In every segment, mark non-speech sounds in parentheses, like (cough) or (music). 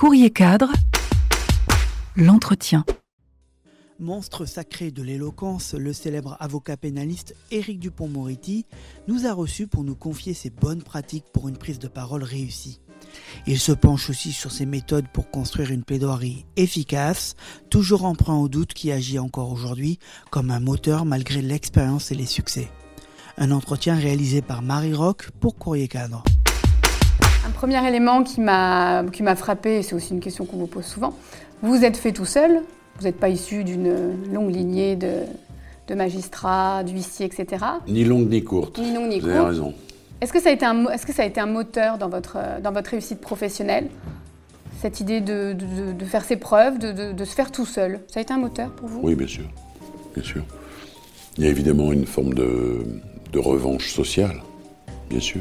Courrier cadre, l'entretien. Monstre sacré de l'éloquence, le célèbre avocat pénaliste Éric Dupont-Moretti nous a reçus pour nous confier ses bonnes pratiques pour une prise de parole réussie. Il se penche aussi sur ses méthodes pour construire une plaidoirie efficace, toujours emprunt au doute qui agit encore aujourd'hui comme un moteur malgré l'expérience et les succès. Un entretien réalisé par Marie Rock pour Courrier Cadre. Un premier élément qui m'a frappé, et c'est aussi une question qu'on vous pose souvent, vous êtes fait tout seul, vous n'êtes pas issu d'une longue lignée de, de magistrats, d'huissiers, etc. Ni longue ni courte. Ni longue ni Vous avez raison. Est-ce que, ça a été un, est-ce que ça a été un moteur dans votre, dans votre réussite professionnelle Cette idée de, de- de faire ses preuves, de, de- de se faire tout seul? Ça a été un moteur pour vous? Oui, bien sûr. Bien sûr. Il y a évidemment une forme de, de revanche sociale, bien sûr.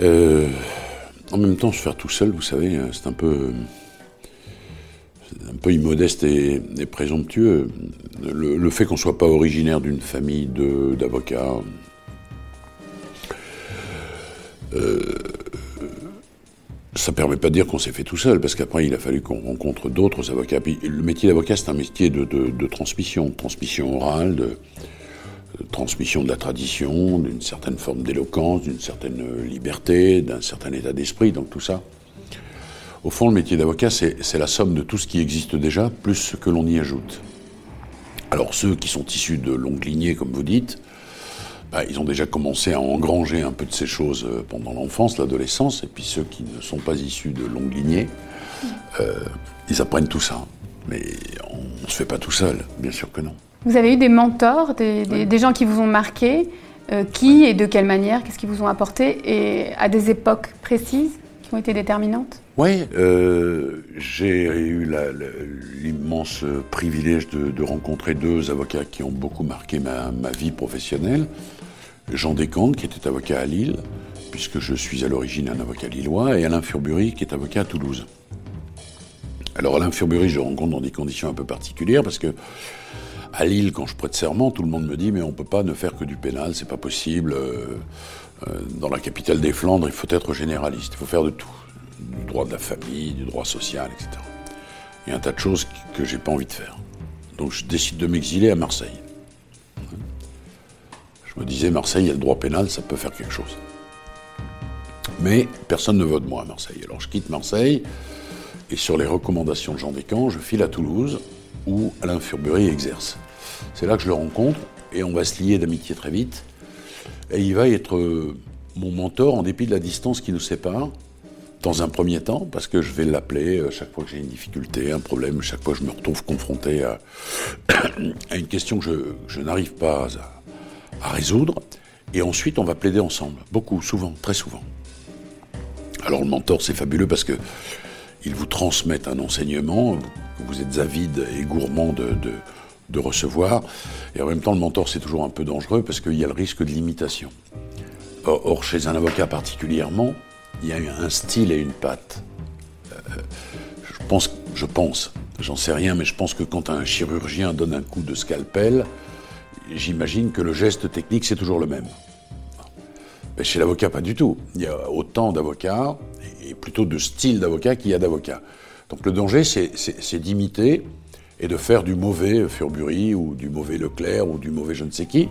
Euh, en même temps, se faire tout seul, vous savez, euh, c'est un peu, un peu immodeste et, présomptueux. Le, fait qu'on soit pas originaire d'une famille d'avocats, euh, ça permet pas de dire qu'on s'est fait tout seul, parce qu'après, il a fallu qu'on rencontre d'autres avocats. Le métier d'avocat, c'est un métier de, de- transmission, transmission orale, de transmission de la tradition, d'une certaine forme d'éloquence, d'une certaine euh, liberté, d'un certain état d'esprit, donc tout ça. Au fond, le métier d'avocat, c'est la somme de tout ce qui existe déjà, plus ce que l'on y ajoute. Alors, ceux qui sont issus de longues lignées, comme vous dites, bah, ils ont déjà commencé à engranger un peu de ces choses euh, pendant l'enfance, l'adolescence, et puis ceux qui ne sont pas issus de longues lignées, euh, ils apprennent tout ça. Mais on ne se fait pas tout seul, bien sûr que non. Vous avez eu des mentors, des, des- des gens qui vous ont marqué, euh, qui et de quelle manière, qu'est-ce qu'ils vous ont apporté, et à des époques précises qui ont été déterminantes? Oui, euh, j'ai eu l'immense privilège de, de rencontrer deux avocats qui ont beaucoup marqué ma, ma vie professionnelle. Jean Descamps, qui était avocat à Lille, puisque je suis à l'origine un avocat lillois, et Alain Furbury, qui est avocat à Toulouse. Alors Alain Furbury, je le rencontre dans des conditions un peu particulières, parce que à Lille, quand je prête serment, tout le monde me dit mais on peut pas ne faire que du pénal, c'est pas possible. euh, euh, dans la capitale des Flandres, il faut être généraliste, il faut faire de tout, du droit de la famille, du droit social, etc. Il y a un tas de choses que j'ai pas envie de faire. Donc je décide de m'exiler à Marseille. Je me disais Marseille, il y a le droit pénal, ça peut faire quelque chose. Mais personne ne veut de moi à Marseille. Alors je quitte Marseille et sur les recommandations de Jean Descamps, je file à Toulouse où Alain Furbury exerce. C'est là que je le rencontre et on va se lier d'amitié très vite. Et il va être euh, mon mentor en dépit de la distance qui nous sépare, dans un premier temps, parce que je vais l'appeler euh, chaque fois que j'ai une difficulté, un problème, chaque fois que je me retrouve confronté à, (coughs) une question que je, n'arrive pas à, résoudre. Et ensuite, on va plaider ensemble, beaucoup, souvent, très souvent. Alors le mentor, c'est fabuleux parce que ils vous transmettent un enseignement vous êtes avide et gourmand de, de recevoir. Et en même temps, le mentor, c'est toujours un peu dangereux parce qu'il y a le risque de l'imitation. Or, chez un avocat particulièrement, il y a un style et une patte. Euh, je pense, je pense, j'en sais rien, mais je pense que quand un chirurgien donne un coup de scalpel, j'imagine que le geste technique, c'est toujours le même. Mais chez l'avocat, pas du tout. Il y a autant d'avocats, et plutôt de style d'avocat qu'il y a d'avocats. Donc le danger, c'est d'imiter et de faire du mauvais Furbury ou du mauvais Leclerc ou du mauvais je ne sais qui.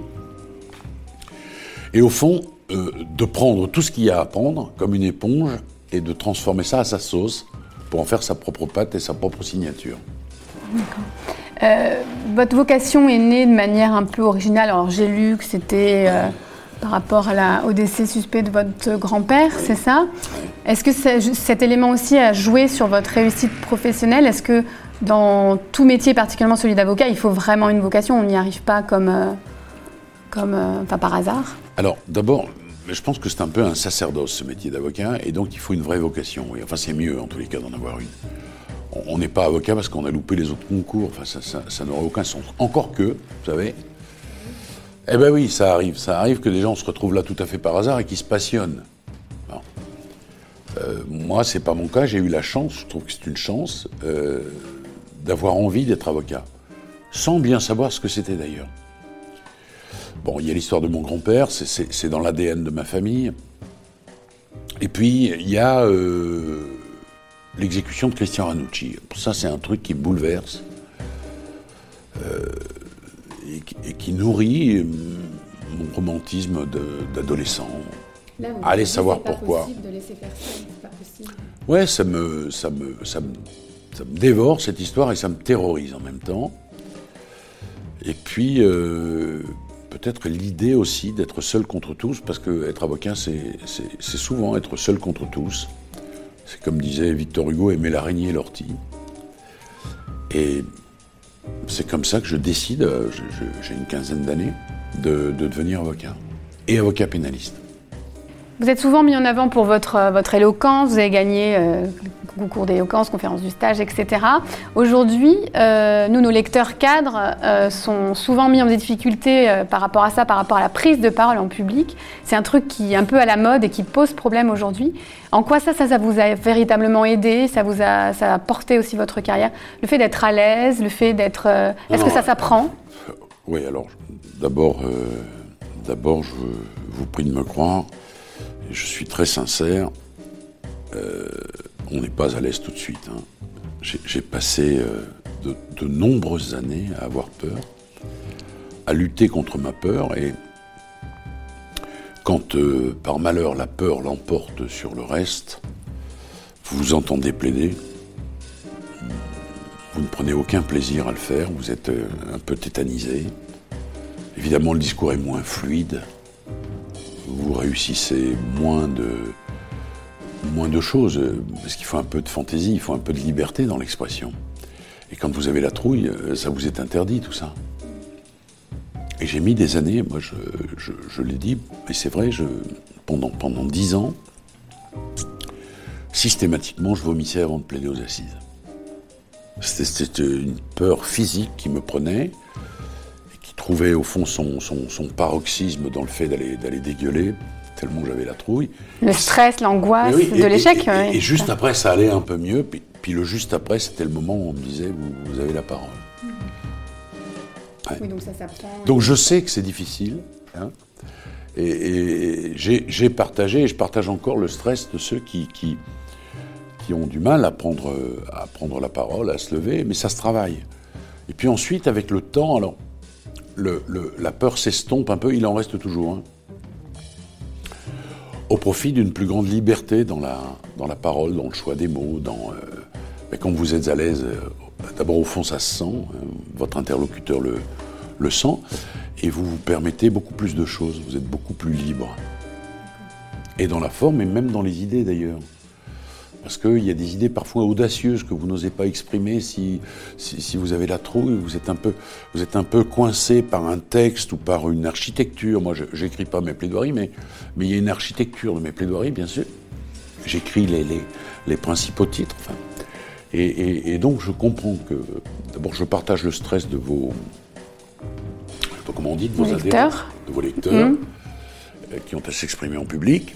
Et au fond, euh, de prendre tout ce qu'il y a à prendre comme une éponge et de transformer ça à sa sauce pour en faire sa propre pâte et sa propre signature. Euh, votre vocation est née de manière un peu originale. Alors j'ai lu que c'était euh, par rapport à la, au décès suspect de votre grand-père, c'est ça? Est-ce que cet élément aussi a joué sur votre réussite professionnelle? Est-ce que dans tout métier, particulièrement celui d'avocat, il faut vraiment une vocation On n'y arrive pas comme, euh, comme euh, enfin, par hasard Alors, d'abord, je pense que c'est un peu un sacerdoce, ce métier d'avocat, et donc il faut une vraie vocation. Enfin, c'est mieux, en tous les cas, d'en avoir une. On- n'est pas avocat parce qu'on a loupé les autres concours. Enfin, ça n'aurait aucun sens. Encore que, vous savez, eh ben oui, ça arrive. Ça arrive que des gens se retrouvent là tout à fait par hasard et qui se passionnent. Bon. Euh, moi, c'est pas mon cas. J'ai eu la chance, je trouve que c'est une chance, euh, d'avoir envie d'être avocat, sans bien savoir ce que c'était d'ailleurs. Bon, il y a l'histoire de mon grand-père, c'est- dans l'ADN de ma famille. Et puis, il y a euh, l'exécution de Christian Ranucci. Ça, c'est un truc qui bouleverse euh, et, qui nourrit euh, mon romantisme d'adolescent. Allez savoir pourquoi. De laisser pas possible. Ouais, ça me, ça, me, ça, me, ça me dévore cette histoire et ça me terrorise en même temps. Et puis, euh, peut-être l'idée aussi d'être seul contre tous, parce que être avocat, c'est souvent être seul contre tous. C'est comme disait Victor Hugo, aimer l'araignée et l'ortie. Et c'est comme ça que je décide, euh, j'ai une quinzaine d'années, de, devenir avocat. Et avocat pénaliste. Vous êtes souvent mis en avant pour votre, euh, votre éloquence, vous avez gagné euh, concours d'éloquence, conférence du stage, etc. Aujourd'hui, euh, nous, nos lecteurs cadres, euh, sont souvent mis en difficulté euh, par rapport à ça, par rapport à la prise de parole en public. C'est un truc qui est un peu à la mode et qui pose problème aujourd'hui. En quoi ça, ça, ça vous a véritablement aidé? Ça vous a, ça a porté aussi votre carrière? Le fait d'être à l'aise, le fait d'être... Est-ce que ça s'apprend? Oui, alors, d'abord, d'abord, je vous prie de me croire. Je suis très sincère on n'est pas à l'aise tout de suite. Hein. J'ai passé euh, de, nombreuses années à avoir peur, à lutter contre ma peur, et quand euh, par malheur la peur l'emporte sur le reste, vous vous entendez plaider, vous ne prenez aucun plaisir à le faire, vous êtes euh, un peu tétanisé. Évidemment, le discours est moins fluide, vous réussissez moins de, choses, parce qu'il faut un peu de fantaisie, il faut un peu de liberté dans l'expression. Et quand vous avez la trouille, ça vous est interdit tout ça. Et j'ai mis des années, moi je, l'ai dit, et c'est vrai, pendant, pendant dix ans, systématiquement je vomissais avant de plaider aux assises. C'était une peur physique qui me prenait, trouvait au fond son, son paroxysme dans le fait d'aller dégueuler tellement j'avais la trouille. Le stress, l'angoisse de l'échec. Et, juste après, ça allait un peu mieux. Puis, le juste après, c'était le moment où on me disait, vous, avez la parole. donc ça s'apprend. Donc je sais que c'est difficile. Hein. et, j'ai partagé, et je partage encore le stress de ceux qui, qui, qui ont du mal à prendre, à prendre la parole, à se lever, mais ça se travaille. Et puis ensuite, avec le temps, alors, la peur s'estompe un peu, il en reste toujours. Hein au profit d'une plus grande liberté dans la, parole, dans le choix des mots, dans, euh, quand vous êtes à l'aise, euh, d'abord au fond ça se sent, hein, votre interlocuteur le, le sent, et vous vous permettez beaucoup plus de choses, vous êtes beaucoup plus libre. Et dans la forme, et même dans les idées d'ailleurs. Parce qu'il y a des idées parfois audacieuses que vous n'osez pas exprimer si, si, vous avez la trouille, vous êtes, un peu, vous êtes un peu coincé par un texte ou par une architecture. Moi, je n'écris pas mes plaidoiries, mais, mais il y a une architecture de mes plaidoiries, bien sûr. J'écris les, les, les, principaux titres. Enfin. Et, et, donc, je comprends que, d'abord, je partage le stress de vos, comment on dit, de vos lecteurs, de vos lecteurs, mmh. euh, qui ont à s'exprimer en public.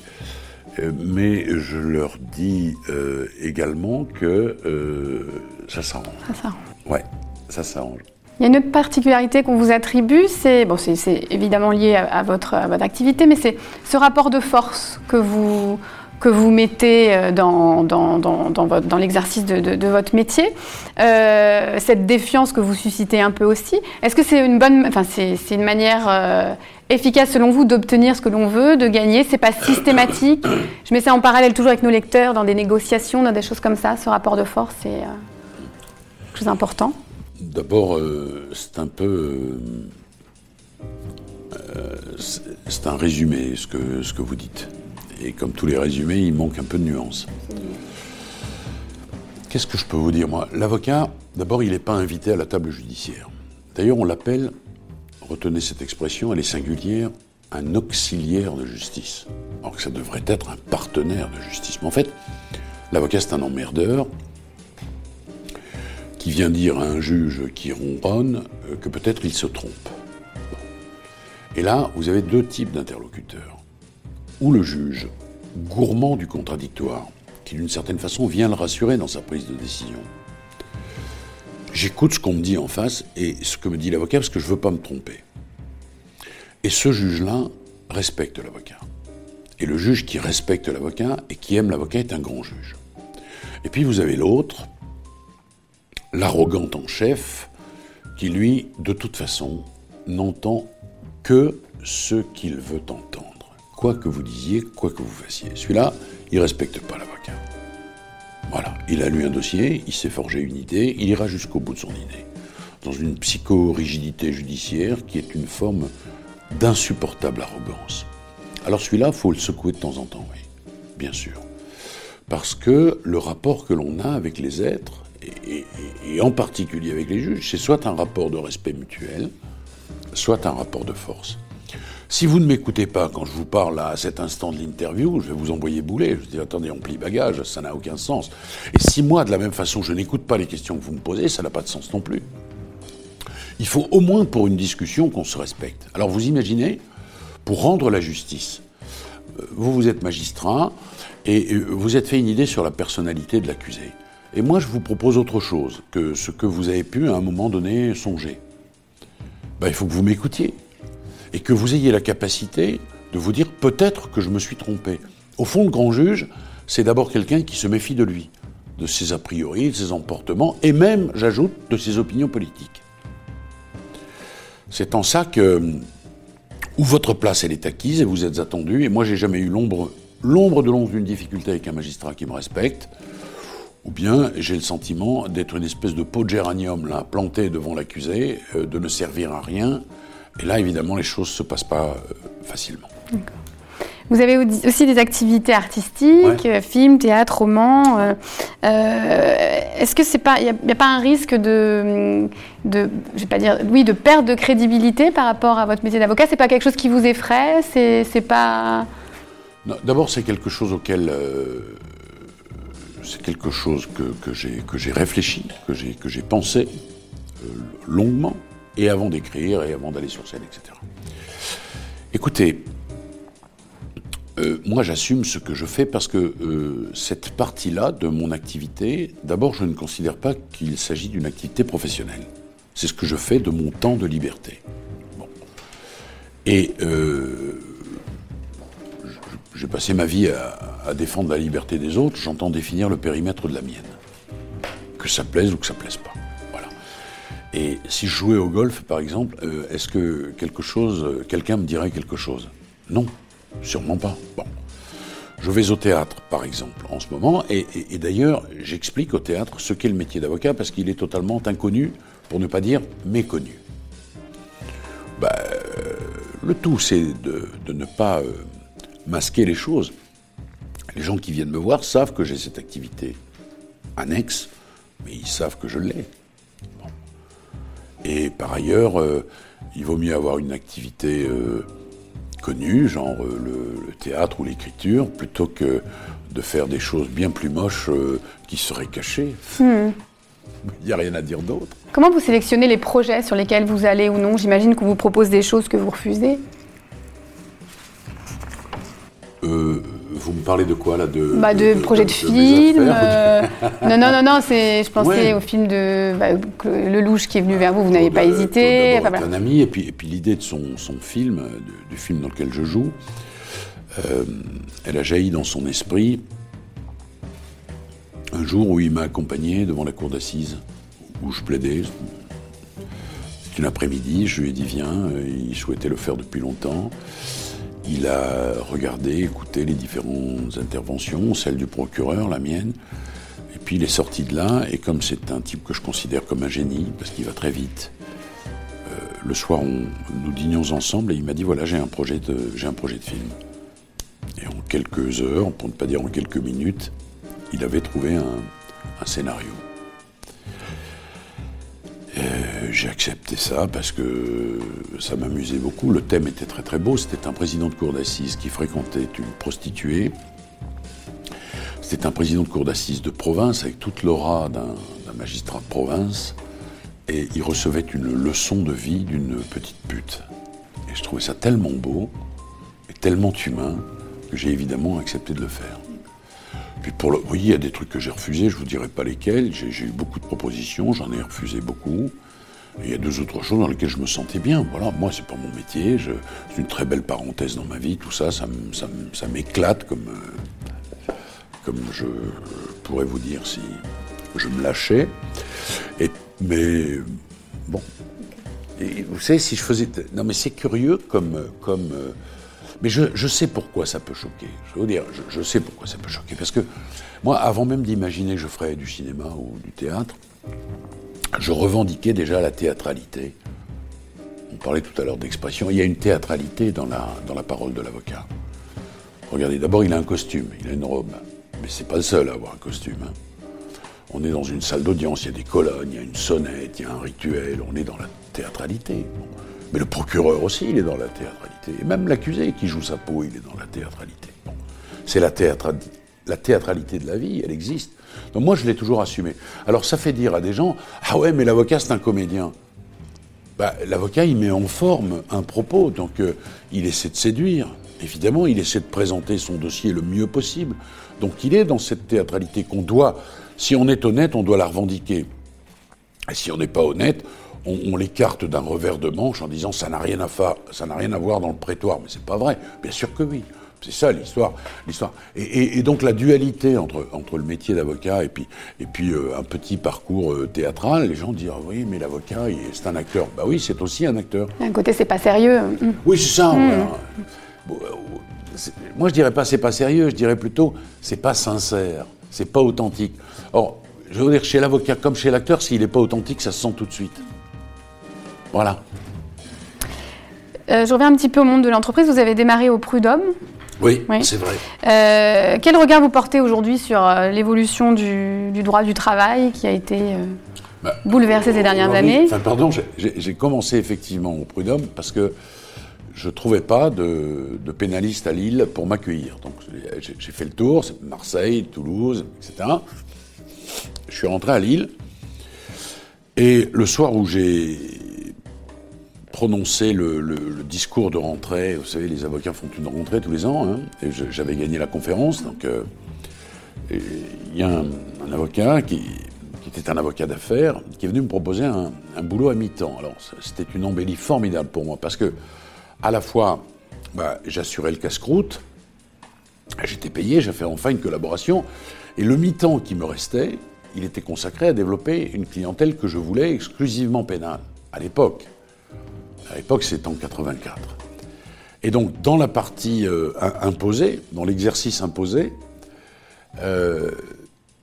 Euh, mais je leur dis euh, également que euh, ça s'arrange. Ça s'arrange. Ouais, ça s'arrange. Il y a une autre particularité qu'on vous attribue, c'est bon, c'est évidemment lié à, votre, à votre activité, mais c'est ce rapport de force que vous que vous mettez dans, dans, dans, dans l'exercice de, votre métier, euh, cette défiance que vous suscitez un peu aussi. Est-ce que c'est une bonne, enfin c'est une manière euh, efficace selon vous d'obtenir ce que l'on veut, de gagner? C'est pas systématique? Je mets ça en parallèle toujours avec nos lecteurs dans des négociations, dans des choses comme ça. Ce rapport de force, c'est euh, quelque chose d'important? D'abord, euh, c'est un peu. Euh, c'est un résumé, ce que, ce que vous dites. Et comme tous les résumés, il manque un peu de nuance. Qu'est-ce que je peux vous dire, moi? L'avocat, d'abord, il n'est pas invité à la table judiciaire. D'ailleurs, on l'appelle retenez cette expression, elle est singulière, un auxiliaire de justice. Alors que ça devrait être un partenaire de justice. Mais en fait, l'avocat, c'est un emmerdeur qui vient dire à un juge qui ronronne euh, que peut-être il se trompe. Et là, vous avez deux types d'interlocuteurs. Ou le juge, gourmand du contradictoire, qui d'une certaine façon vient le rassurer dans sa prise de décision. J'écoute ce qu'on me dit en face et ce que me dit l'avocat parce que je ne veux pas me tromper. Et ce juge-là respecte l'avocat. Et le juge qui respecte l'avocat et qui aime l'avocat est un grand juge. Et puis vous avez l'autre, l'arrogant en chef, qui lui, de toute façon, n'entend que ce qu'il veut entendre. Quoi que vous disiez, quoi que vous fassiez. Celui-là, il respecte pas l'avocat. Voilà, il a lu un dossier, il s'est forgé une idée, il ira jusqu'au bout de son idée. Dans une psychorigidité judiciaire qui est une forme d'insupportable arrogance. Alors celui-là, il faut le secouer de temps en temps, oui, bien sûr. Parce que le rapport que l'on a avec les êtres, et en particulier avec les juges, c'est soit un rapport de respect mutuel, soit un rapport de force. Si vous ne m'écoutez pas quand je vous parle à cet instant de l'interview, je vais vous envoyer bouler. Je dis attendez, on plie bagage, ça n'a aucun sens. Et si moi, de la même façon, je n'écoute pas les questions que vous me posez, ça n'a pas de sens non plus. Il faut au moins pour une discussion qu'on se respecte. Alors vous imaginez, pour rendre la justice, euh, vous, vous êtes magistrat et vous êtes fait une idée sur la personnalité de l'accusé. Et moi, je vous propose autre chose que ce que vous avez pu à un moment donné songer. Ben, il faut que vous m'écoutiez et que vous ayez la capacité de vous dire peut-être que je me suis trompé. Au fond, le grand juge, c'est d'abord quelqu'un qui se méfie de lui, de ses a priori, de ses emportements, et même, j'ajoute, de ses opinions politiques. C'est en ça que, où votre place, elle est acquise et vous êtes attendu, et moi, j'ai jamais eu l'ombre, l'ombre de l'ombre d'une difficulté avec un magistrat qui me respecte, ou bien j'ai le sentiment d'être une espèce de pot de géranium là, planté devant l'accusé, euh, de ne servir à rien, et là, évidemment, les choses ne se passent pas euh, facilement. Vous avez aussi des activités artistiques, euh, films, théâtre, romans. Euh, est-ce que c'est pas, il n'y a, pas un risque de, de, je vais pas dire, oui, de perte de crédibilité par rapport à votre métier d'avocat? C'est pas quelque chose qui vous effraie? C'est pas. D'abord, c'est quelque chose auquel, c'est quelque chose que, que j'ai réfléchi, que j'ai que j'ai pensé longuement et avant d'écrire, et avant d'aller sur scène, etc. Écoutez, euh, moi j'assume ce que je fais parce que euh, cette partie-là de mon activité, d'abord je ne considère pas qu'il s'agit d'une activité professionnelle. C'est ce que je fais de mon temps de liberté. Et euh, j'ai passé ma vie à, à, défendre la liberté des autres, j'entends définir le périmètre de la mienne. Que ça plaise ou que ça plaise pas. Et si je jouais au golf, par exemple, euh, est-ce que quelque chose, euh, quelqu'un me dirait quelque chose? Non, sûrement pas. Je vais au théâtre, par exemple, en ce moment, et, d'ailleurs, j'explique au théâtre ce qu'est le métier d'avocat parce qu'il est totalement inconnu, pour ne pas dire méconnu. Bah, euh, le tout, c'est de, ne pas masquer les choses. Les gens qui viennent me voir savent que j'ai cette activité annexe, mais ils savent que je l'ai. Et par ailleurs, euh, il vaut mieux avoir une activité euh, connue, genre euh, le, théâtre ou l'écriture, plutôt que de faire des choses bien plus moches qui seraient cachées. Hmm. (laughs) Il n'y a rien à dire d'autre. Comment vous sélectionnez les projets sur lesquels vous allez ou non? J'imagine qu'on vous propose des choses que vous refusez. Vous me parlez de quoi là de, bah, de, projets de, films. Euh, (laughs) non, non, non, non, c'est, je pensais au film de bah, Le Louche qui est venu vers vous, vous n'avez pas bah, hésité. Enfin, un ami, et puis, et puis l'idée de son, son film, du film dans lequel je joue, euh, elle a jailli dans son esprit un jour où il m'a accompagné devant la cour d'assises, où je plaidais. C'est une après-midi, je lui ai dit viens, euh, il souhaitait le faire depuis longtemps. Il a regardé, écouté les différentes interventions, celle du procureur, la mienne. Et puis il est sorti de là, et comme c'est un type que je considère comme un génie, parce qu'il va très vite, euh, le soir nous dînions ensemble et il m'a dit voilà j'ai un projet de j'ai un projet de film. Et en quelques heures, pour ne pas dire en quelques minutes, il avait trouvé un scénario. Euh, j'ai accepté ça parce que ça m'amusait beaucoup. Le thème était très très beau. C'était un président de cour d'assises qui fréquentait une prostituée. C'était un président de cour d'assises de province avec toute l'aura d'un magistrat de province. Et il recevait une leçon de vie d'une petite pute. Et je trouvais ça tellement beau et tellement humain que j'ai évidemment accepté de le faire. Puis pour le, oui, il y a des trucs que j'ai refusés, je vous dirai pas lesquels. J'ai eu beaucoup de propositions, j'en ai refusé beaucoup. il y a deux autres choses dans lesquelles je me sentais bien. Voilà, moi c'est pas mon métier, c'est une très belle parenthèse dans ma vie, tout ça, ça, m'éclate comme, euh, comme je, pourrais vous dire si je me lâchais. Et, mais bon. Et vous savez, si je faisais. Non, mais c'est curieux comme. comme euh, mais je, sais pourquoi ça peut choquer. Je vais vous dire, je, je, sais pourquoi ça peut choquer. Parce que moi, avant même d'imaginer que je ferais du cinéma ou du théâtre, je revendiquais déjà la théâtralité. On parlait tout à l'heure d'expression. Il y a une théâtralité dans la, dans la parole de l'avocat. Regardez, d'abord, il a un costume, il a une robe. Mais c'est pas le seul à avoir un costume. Hein. On est dans une salle d'audience, il y a des colonnes, il y a une sonnette, il y a un rituel, on est dans la théâtralité. Mais le procureur aussi, il est dans la théâtralité. Et même l'accusé qui joue sa peau, il est dans la théâtralité. C'est la, théâtra la théâtralité de la vie, elle existe. Donc moi, je l'ai toujours assumé. Alors ça fait dire à des gens, ah ouais, mais l'avocat, c'est un comédien. Bah, l'avocat, il met en forme un propos, donc euh, il essaie de séduire. Évidemment, il essaie de présenter son dossier le mieux possible. Donc il est dans cette théâtralité qu'on doit, si on est honnête, on doit la revendiquer. Et si on n'est pas honnête, on, on l'écarte d'un revers de manche en disant ça n'a rien à faire, ça n'a rien à voir dans le prétoire. Mais c'est pas vrai. Bien sûr que oui. C'est ça l'histoire. l'histoire. Et, et, et, donc la dualité entre, entre le métier d'avocat et puis, et puis euh, un petit parcours euh, théâtral, les gens disent ah oui, mais l'avocat, c'est un acteur. Bah oui, c'est aussi un acteur. D'un côté, c'est pas sérieux. Oui, c'est ça. Mmh. Bon, euh, moi, je dirais pas c'est pas sérieux, je dirais plutôt c'est pas sincère, c'est pas authentique. Or, je veux dire, chez l'avocat comme chez l'acteur, s'il n'est pas authentique, ça se sent tout de suite. Voilà. Euh, je reviens un petit peu au monde de l'entreprise. Vous avez démarré au Prud'homme. Oui, oui. c'est vrai. Euh, quel regard vous portez aujourd'hui sur euh, l'évolution du, du, droit du travail qui a été euh, bah, bouleversé ces dernières années? Enfin, pardon, j'ai commencé effectivement au Prud'homme parce que je ne trouvais pas de, de, pénaliste à Lille pour m'accueillir. Donc j'ai fait le tour, Marseille, Toulouse, etc. Je suis rentré à Lille et le soir où j'ai prononcer le, discours de rentrée. Vous savez, les avocats font une rentrée tous les ans, hein, et j'avais gagné la conférence. Donc, euh, il y a un, avocat qui, était un avocat d'affaires qui est venu me proposer un, boulot à mi-temps. Alors, c'était une embellie formidable pour moi parce que, à la fois, bah, j'assurais le casse-croûte, j'étais payé, j'ai fait enfin une collaboration, et le mi-temps qui me restait, il était consacré à développer une clientèle que je voulais exclusivement pénale à l'époque. À l'époque, c'est en 84. Et donc, dans la partie euh, imposée, dans l'exercice imposé, euh,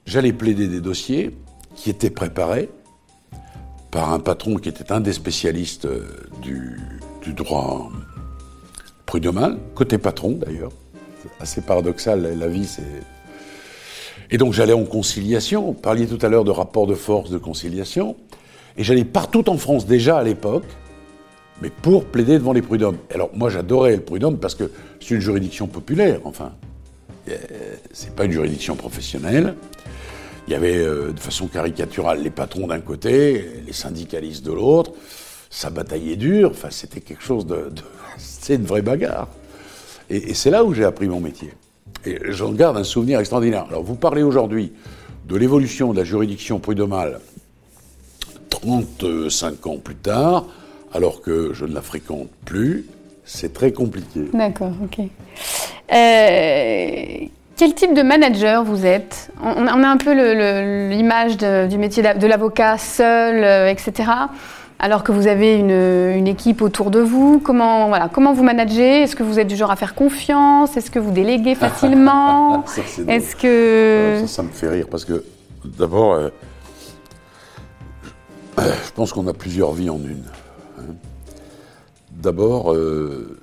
j'allais plaider des dossiers qui étaient préparés par un patron qui était un des spécialistes euh, du, droit prud'homal, côté patron d'ailleurs. Assez paradoxal, la vie, c'est. Et donc, j'allais en conciliation. Vous parliez tout à l'heure de rapport de force, de conciliation. Et j'allais partout en France, déjà à l'époque, mais pour plaider devant les prud'hommes. Alors moi j'adorais le prud'homme parce que c'est une juridiction populaire, enfin. C'est pas une juridiction professionnelle. Il y avait euh, de façon caricaturale les patrons d'un côté, les syndicalistes de l'autre. Ça bataillait dur, enfin c'était quelque chose de. (laughs) c'est une vraie bagarre. Et, et c'est là où j'ai appris mon métier. Et j'en garde un souvenir extraordinaire. Alors vous parlez aujourd'hui de l'évolution de la juridiction prud'homale 35 ans plus tard alors que je ne la fréquente plus, c'est très compliqué. D'accord, ok. Euh, quel type de manager vous êtes? On, a un peu l'image du métier de l'avocat seul, euh, etc. Alors que vous avez une, une, équipe autour de vous, comment, voilà, comment vous managez? Est-ce que vous êtes du genre à faire confiance? Est-ce que vous déléguez (laughs) facilement? Est-ce que... Ça, ça, me fait rire parce que d'abord, euh, je pense qu'on a plusieurs vies en une. D'abord, euh,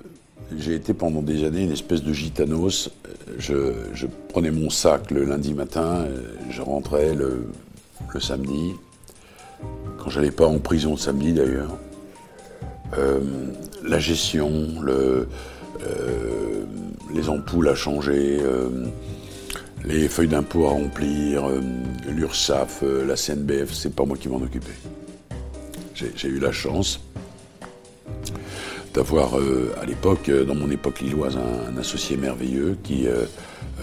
j'ai été pendant des années une espèce de gitanos. Je, prenais mon sac le lundi matin, je rentrais le, samedi, quand j'allais pas en prison le samedi d'ailleurs. Euh, la gestion, le, euh, les ampoules à changer, euh, les feuilles d'impôt à remplir, euh, l'URSSAF, la CNBF, c'est pas moi qui m'en occupais. J'ai eu la chance d'avoir euh, à l'époque, dans mon époque lilloise, un, associé merveilleux qui euh,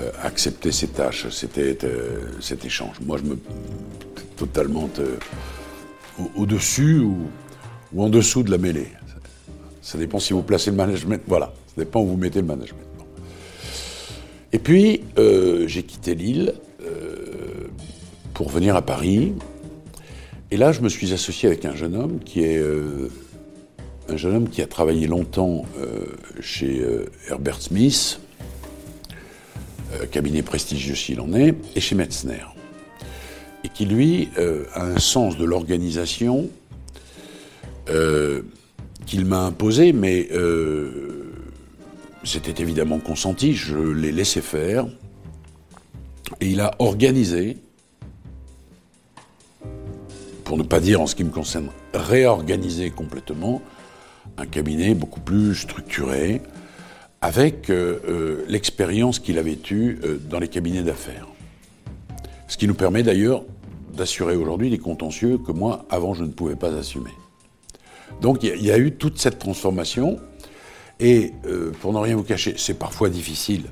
euh, acceptait ces tâches, c'était cet échange. Moi, je me totalement au-dessus ou, en dessous de la mêlée. Ça dépend si vous placez le management. Voilà, ça dépend où vous mettez le management. Et puis, j'ai quitté l'île pour venir à Paris. Et là, je me suis associé avec un jeune homme qui est euh, un jeune homme qui a travaillé longtemps euh, chez euh, Herbert Smith, cabinet prestigieux s'il en est, et chez Metzner. Et qui, lui, a un sens de l'organisation qu'il m'a imposé, mais c'était évidemment consenti, je l'ai laissé faire. Et il a organisé, pour ne pas dire en ce qui me concerne, réorganisé complètement, un cabinet beaucoup plus structuré, avec euh, euh, l'expérience qu'il avait eue euh, dans les cabinets d'affaires. Ce qui nous permet d'ailleurs d'assurer aujourd'hui des contentieux que moi, avant, je ne pouvais pas assumer. Donc il y, a eu toute cette transformation, et pour ne rien vous cacher, c'est parfois difficile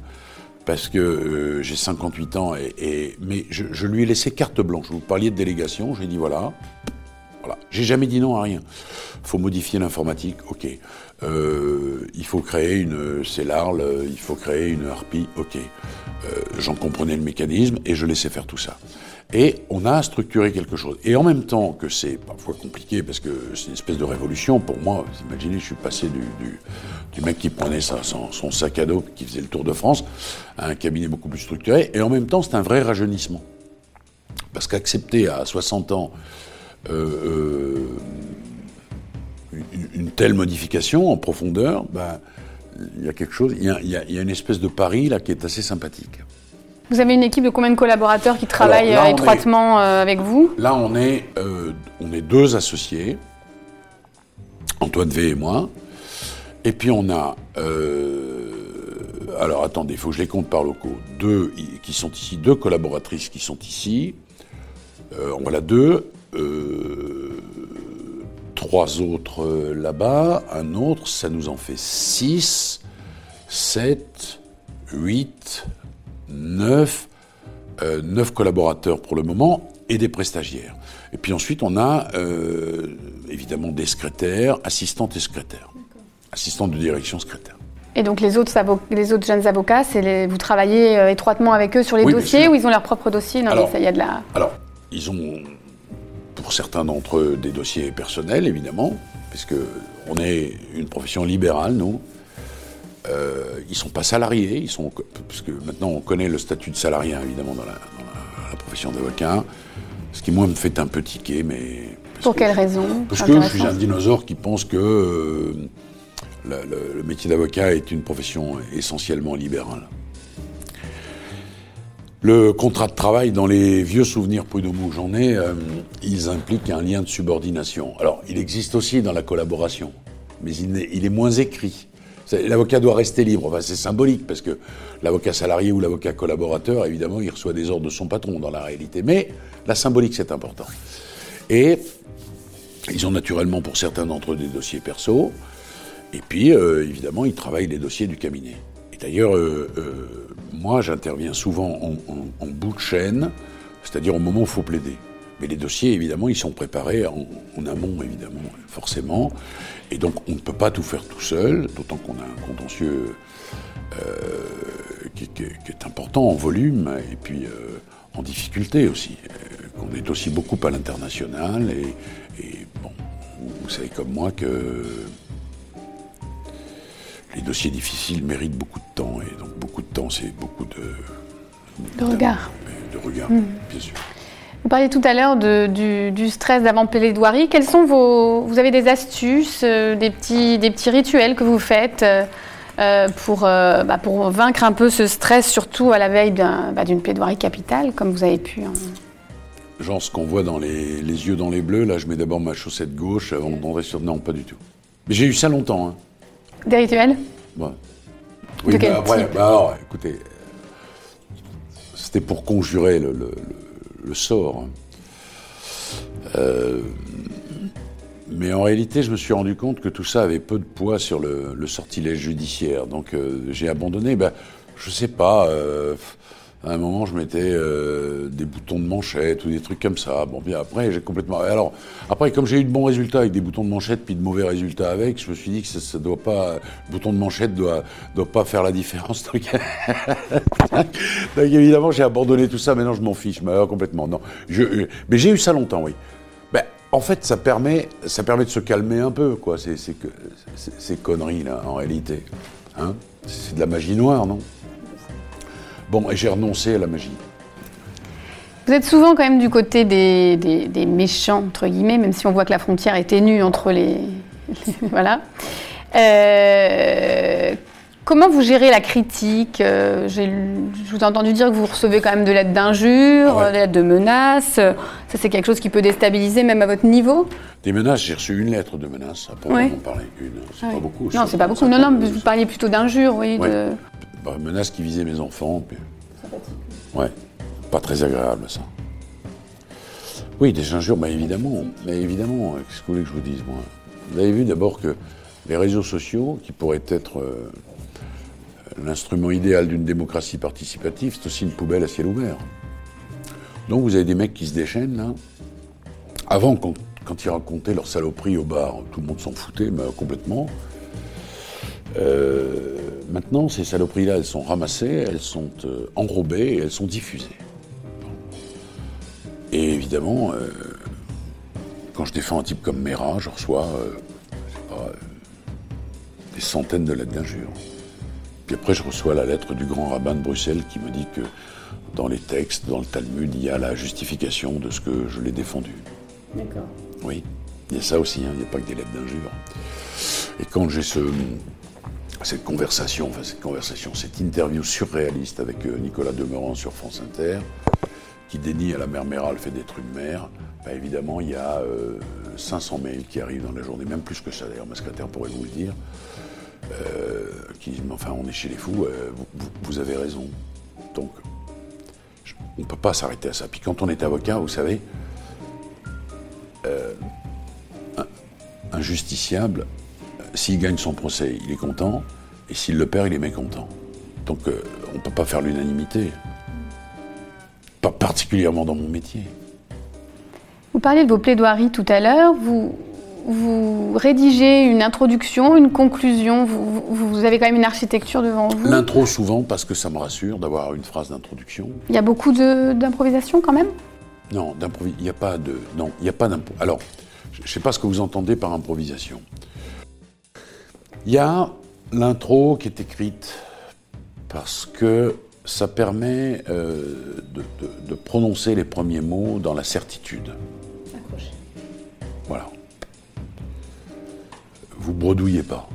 parce que j'ai 58 ans, et, mais je, lui ai laissé carte blanche. Vous parliez de délégation, j'ai dit voilà. J'ai jamais dit non à rien. Il faut modifier l'informatique, ok. Euh, il faut créer une CELARL, il faut créer une harpie, ok. Euh, j'en comprenais le mécanisme et je laissais faire tout ça. Et on a structuré quelque chose. Et en même temps que c'est parfois compliqué, parce que c'est une espèce de révolution, pour moi, vous imaginez, je suis passé du, mec qui prenait son, sac à dos, qui faisait le tour de France, à un cabinet beaucoup plus structuré, et en même temps, c'est un vrai rajeunissement. Parce qu'accepter à 60 ans euh, euh, une, telle modification en profondeur, ben, il y a quelque chose, il y a, une espèce de pari là qui est assez sympathique. Vous avez une équipe de combien de collaborateurs qui travaillent euh, étroitement euh, avec vous? Là, on est, euh, on est deux associés, Antoine V et moi. Et puis on a, alors attendez, il faut que je les compte par locaux. Deux qui sont ici, deux collaboratrices qui sont ici. on voilà deux. Trois autres là-bas, un autre, ça nous en fait six, sept, huit, neuf, euh, collaborateurs pour le moment et des prestagiaires. Et puis ensuite, on a euh, évidemment des secrétaires, assistantes et secrétaires. Assistantes de direction, secrétaire. Et donc les autres, les autres jeunes avocats, vous travaillez euh, étroitement avec eux sur les dossiers ou ils ont leur propre dossier? Alors, ça, y a de la... alors, ils ont pour certains d'entre eux des dossiers personnels, évidemment, puisque on est une profession libérale, nous. Euh, ils ne sont pas salariés, ils sont, puisque maintenant on connaît le statut de salarié évidemment dans la, profession d'avocat, ce qui moi me fait un peu tiquer, mais... Pour quelle raison Parce que je suis un dinosaure qui pense que euh, le, métier d'avocat est une profession essentiellement libérale. Le contrat de travail, dans les vieux souvenirs prud'homo où j'en ai, euh, ils impliquent un lien de subordination. Alors, il existe aussi dans la collaboration, mais il est moins écrit. L'avocat doit rester libre. Enfin, c'est symbolique parce que l'avocat salarié ou l'avocat collaborateur, évidemment, il reçoit des ordres de son patron dans la réalité. Mais la symbolique, c'est important. Et ils ont naturellement pour certains d'entre eux des dossiers perso. Et puis, euh, évidemment, ils travaillent les dossiers du cabinet. Et d'ailleurs, euh, euh, moi, j'interviens souvent en, bout de chaîne, c'est-à-dire au moment où il faut plaider. Mais les dossiers, évidemment, ils sont préparés en, amont, évidemment, forcément. Et donc, on ne peut pas tout faire tout seul, d'autant qu'on a un contentieux euh, qui, est important en volume et puis en difficulté aussi. Qu'on est aussi beaucoup à l'international. Et, bon, vous savez comme moi que les dossiers difficiles méritent beaucoup de temps. Et donc, beaucoup de temps, c'est beaucoup de. De regard. De regard, hmm. bien sûr. Vous parliez tout à l'heure du, stress d'avant plaidoirie. Quels sont vos, vous avez des astuces, euh, des, petits, des petits rituels que vous faites euh, euh, pour, bah, pour vaincre un peu ce stress, surtout à la veille bah, d'une plaidoirie capitale, comme vous avez pu Genre ce qu'on voit dans les, les, yeux dans les bleus, là je mets d'abord ma chaussette gauche avant d'entrer sur... Non, pas du tout. Mais j'ai eu ça longtemps. Hein. Des rituels Ouais. Oui, bah, après, bah, alors, écoutez, c'était pour conjurer le le sort. Euh, mais en réalité, je me suis rendu compte que tout ça avait peu de poids sur le, sortilège judiciaire. Donc euh, j'ai abandonné. Ben, je sais pas. Euh, À un moment, je mettais euh, des boutons de manchette ou des trucs comme ça. Bon, bien après, j'ai complètement. Alors, après, comme j'ai eu de bons résultats avec des boutons de manchette puis de mauvais résultats avec, je me suis dit que ça, ça doit pas. Le bouton de manchette doit, doit pas faire la différence. (laughs) Donc, évidemment, j'ai abandonné tout ça. Maintenant, je m'en fiche, mais, complètement. Non. Euh, mais j'ai eu ça longtemps, oui. Ben, en fait, ça permet, ça permet de se calmer un peu, quoi, ces, ces, ces- ces conneries-là, en réalité. Hein? C'est de la magie noire, non? Bon, et j'ai renoncé à la magie. Vous êtes souvent quand même du côté des, des- des méchants, entre guillemets, même si on voit que la frontière est ténue entre les... (laughs) voilà. Euh, comment vous gérez la critique? Euh, Je vous ai entendu dire que vous recevez quand même de l'aide d'injures, Ouais. de l'aide de menaces. Ça, c'est quelque chose qui peut déstabiliser même à votre niveau? Des menaces, j'ai reçu une lettre de menace, à Ouais. parler. Une, c'est Ah pas oui. beaucoup. Non, c'est pas beaucoup. Non, non, vous parliez plutôt d'injures, oui. Ouais. de- Bah, menace qui visait mes enfants. Ouais, pas très agréable ça. Oui, des injures, bah, évidemment. Mais évidemment, euh, qu'est-ce que vous voulez que je vous dise, moi? Vous avez vu d'abord que les réseaux sociaux, qui pourraient être euh, l'instrument idéal d'une démocratie participative, c'est aussi une poubelle à ciel ouvert. Donc vous avez des mecs qui se déchaînent, là. Avant, quand, ils racontaient leur saloperie au bar, tout le monde s'en foutait, mais complètement. Euh, maintenant, ces saloperies-là, elles sont ramassées, elles sont euh, enrobées et elles sont diffusées. Et évidemment, euh, quand je défends un type comme Mera, je reçois pas, des centaines de lettres d'injures. Puis après, je reçois la lettre du grand rabbin de Bruxelles qui me dit que dans les textes, dans le Talmud, il y a la justification de ce que je l'ai défendu. D'accord. Oui, il y a ça aussi, hein, il n'y a pas que des lettres d'injures. Et quand j'ai ce, cette conversation, enfin cette conversation, cette interview surréaliste avec euh, Nicolas Demorand sur France Inter, qui dénie à la mère Méral fait des trucs de mer, évidemment, il y a euh, 500 mails qui arrivent dans la journée, même plus que ça d'ailleurs, ma secrétaire pourrait vous le dire, euh, qui disent, enfin, on est chez les fous, euh, vous, avez raison. Donc, on ne peut pas s'arrêter à ça. Puis quand on est avocat, vous savez, un justiciable, euh, s'il gagne son procès, il est content, et s'il le perd, il est mécontent. Donc euh, on ne peut pas faire l'unanimité. Pas particulièrement dans mon métier. Vous parliez de vos plaidoiries tout à l'heure. Vous, vous rédigez une introduction, une conclusion. Vous, vous- vous avez quand même une architecture devant vous. L'intro, souvent, parce que ça me rassure d'avoir une phrase d'introduction. Il y a beaucoup d'improvisation quand même? Non, il n'y a pas de. Non, il n'y a pas d'impro. Alors, je ne sais pas ce que vous entendez par improvisation. Il y a l'intro qui est écrite parce que ça permet euh, de, de- de prononcer les premiers mots dans la certitude. Voilà. Vous bredouillez pas.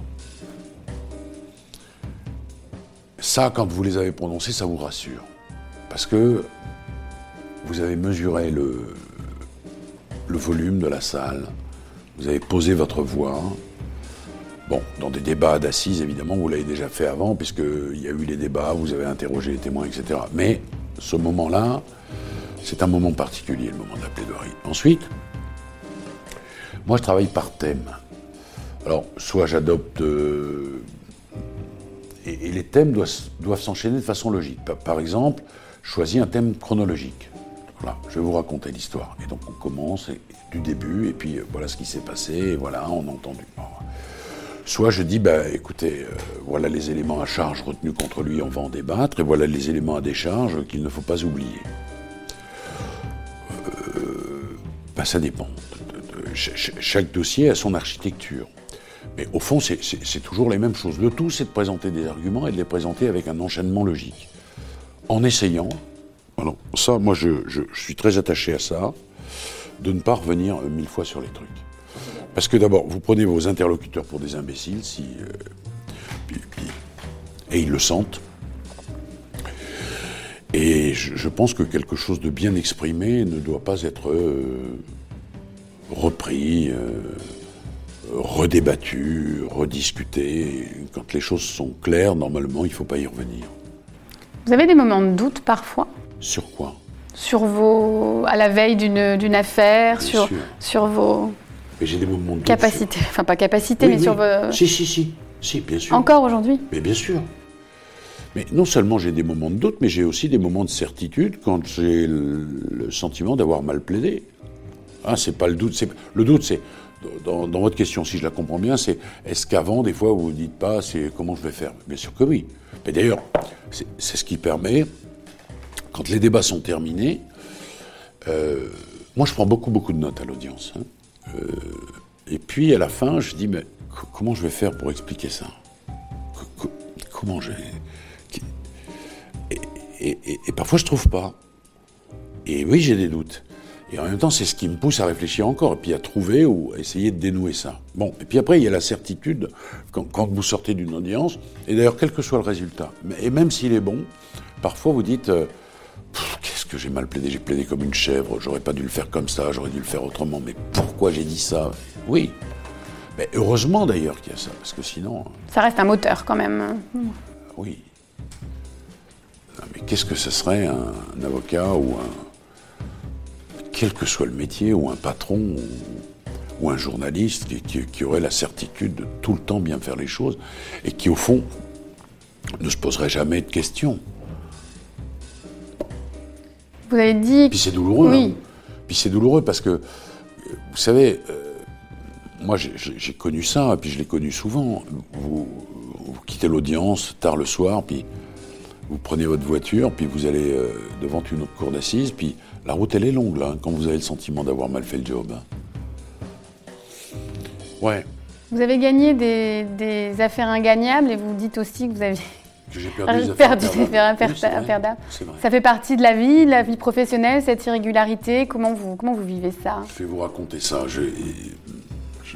Ça, quand vous les avez prononcés, ça vous rassure. Parce que vous avez mesuré le, le volume de la salle, vous avez posé votre voix. Bon, dans des débats d'assises, évidemment, vous l'avez déjà fait avant, puisqu'il y a eu les débats, vous avez interrogé les témoins, etc. Mais ce moment-là, c'est un moment particulier, le moment de la plaidoirie. Ensuite, moi, je travaille par thème. Alors, soit j'adopte. euh, et, les thèmes doivent, doivent s'enchaîner de façon logique. Par, exemple, je choisis un thème chronologique. Voilà, je vais vous raconter l'histoire. Et donc, on commence du début, et puis euh, voilà ce qui s'est passé, et voilà, on a entendu. Soit je dis, bah, écoutez, euh, voilà les éléments à charge retenus contre lui, on va en débattre, et voilà les éléments à décharge qu'il ne faut pas oublier. Euh, bah, ça dépend. Chaque dossier a son architecture. Mais au fond, c'est- toujours les mêmes choses. Le tout, c'est de présenter des arguments et de les présenter avec un enchaînement logique. En essayant, alors ça, moi, je, suis très attaché à ça, de ne pas revenir mille fois sur les trucs. Parce que d'abord, vous prenez vos interlocuteurs pour des imbéciles, si, euh, puis- puis- et ils le sentent. Et je, je pense que quelque chose de bien exprimé ne doit pas être euh, repris, euh, redébattu, rediscuté. Quand les choses sont claires, normalement, il ne faut pas y revenir. Vous avez des moments de doute parfois? Sur quoi? Sur vos, à la veille d'une affaire, Bien sur, sûr. sur vos Mais j'ai des moments de doute capacités, enfin pas capacités, sur- mais Oui, sur vos... Si, si, si. Si, bien sûr. Encore aujourd'hui Mais bien sûr. Mais non seulement j'ai des moments de doute, mais j'ai aussi des moments de certitude quand j'ai le sentiment d'avoir mal plaidé. Ah, c'est pas le doute. C'est le doute, c'est dans, votre question, si je la comprends bien, c'est est-ce qu'avant, des fois, vous vous dites pas, c'est comment je vais faire? Bien sûr que oui. Mais d'ailleurs, c'est ce qui permet, quand les débats sont terminés, euh, moi, je prends beaucoup, beaucoup de notes à l'audience. Hein. Euh, et puis, à la fin, je dis, mais comment je vais faire pour expliquer ça Comment je et, parfois, je trouve pas. Et oui, j'ai des doutes. Et en même temps, c'est ce qui me pousse à réfléchir encore, et puis à trouver ou à essayer de dénouer ça. Bon, et puis après, il y a la certitude quand, vous sortez d'une audience, et d'ailleurs, quel que soit le résultat, et même s'il est bon, parfois vous dites euh, que j'ai mal plaidé J'ai plaidé comme une chèvre, j'aurais pas dû le faire comme ça, j'aurais dû le faire autrement, mais pourquoi j'ai dit ça? Oui. Mais heureusement d'ailleurs qu'il y a ça, parce que sinon. Hein. Ça reste un moteur quand même. Oui. Mais qu'est-ce que ce serait un avocat ou un quel que soit le métier, ou un patron, ou, un journaliste qui, aurait la certitude de tout le temps bien faire les choses, et qui, au fond, ne se poserait jamais de questions? Vous avez dit... Puis c'est douloureux. Oui. Hein. Puis c'est douloureux parce que, vous savez, euh, moi j'ai connu ça, et puis je l'ai connu souvent. Vous, vous quittez l'audience tard le soir, puis vous prenez votre voiture, puis vous allez euh, devant une autre cour d'assises, puis la route elle est longue là, quand vous avez le sentiment d'avoir mal fait le job. Hein. Ouais. Vous avez gagné des, affaires ingagnables et vous dites aussi que vous avez que j'ai perdu des affaires Ça fait partie de la vie, la vie professionnelle, cette irrégularité. Comment vous, comment vous vivez ça? Je vais vous raconter ça. Je,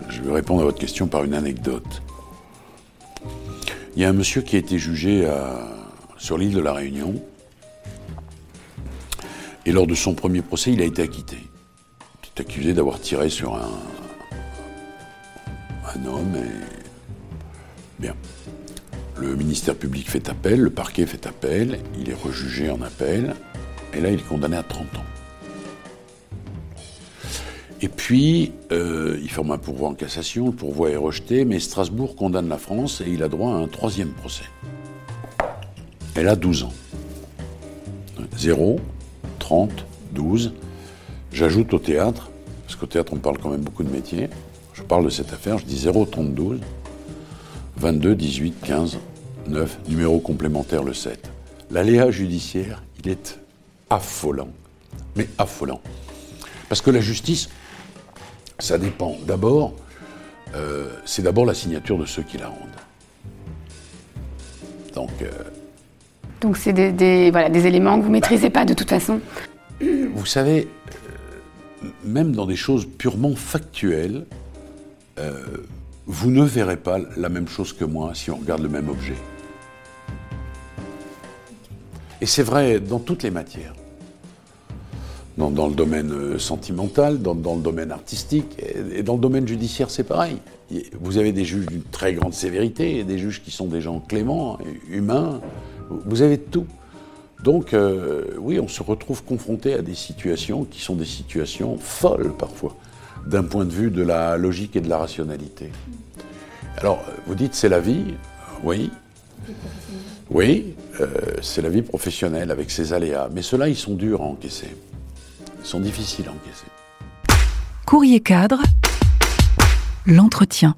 je vais répondre à votre question par une anecdote. Il y a un monsieur qui a été jugé à, sur l'île de la Réunion. Et lors de son premier procès, il a été acquitté. Il est accusé d'avoir tiré sur un, un homme et. Bien. Le ministère public fait appel, le parquet fait appel, il est rejugé en appel, et là il est condamné à 30 ans. Et puis, euh, il forme un pourvoi en cassation, le pourvoi est rejeté, mais Strasbourg condamne la France et il a droit à un troisième procès. Elle a 12 ans. 0, 30, 12. J'ajoute au théâtre, parce qu'au théâtre on parle quand même beaucoup de métiers. Je parle de cette affaire, je dis 0, 30, 12. 22, 18, 15, 9, numéro complémentaire le 7. L'aléa judiciaire, il est affolant. Mais affolant. Parce que la justice, ça dépend. D'abord, euh, c'est d'abord la signature de ceux qui la rendent. Donc, euh, donc c'est des, voilà, des éléments que vous ne maîtrisez pas de toute façon. Vous savez, euh, même dans des choses purement factuelles, vous ne verrez pas la même chose que moi si on regarde le même objet. Et c'est vrai dans toutes les matières. Dans, le domaine euh, sentimental, dans, le domaine artistique et, dans le domaine judiciaire, c'est pareil. Vous avez des juges d'une très grande sévérité et des juges qui sont des gens cléments, humains, vous avez tout. Donc, euh, oui, on se retrouve confronté à des situations qui sont des situations folles parfois, d'un point de vue de la logique et de la rationalité. Alors, vous dites c'est la vie, oui. Oui, euh, c'est la vie professionnelle avec ses aléas. Mais ceux-là, ils sont durs à encaisser. Ils sont difficiles à encaisser. Courrier cadre, l'entretien.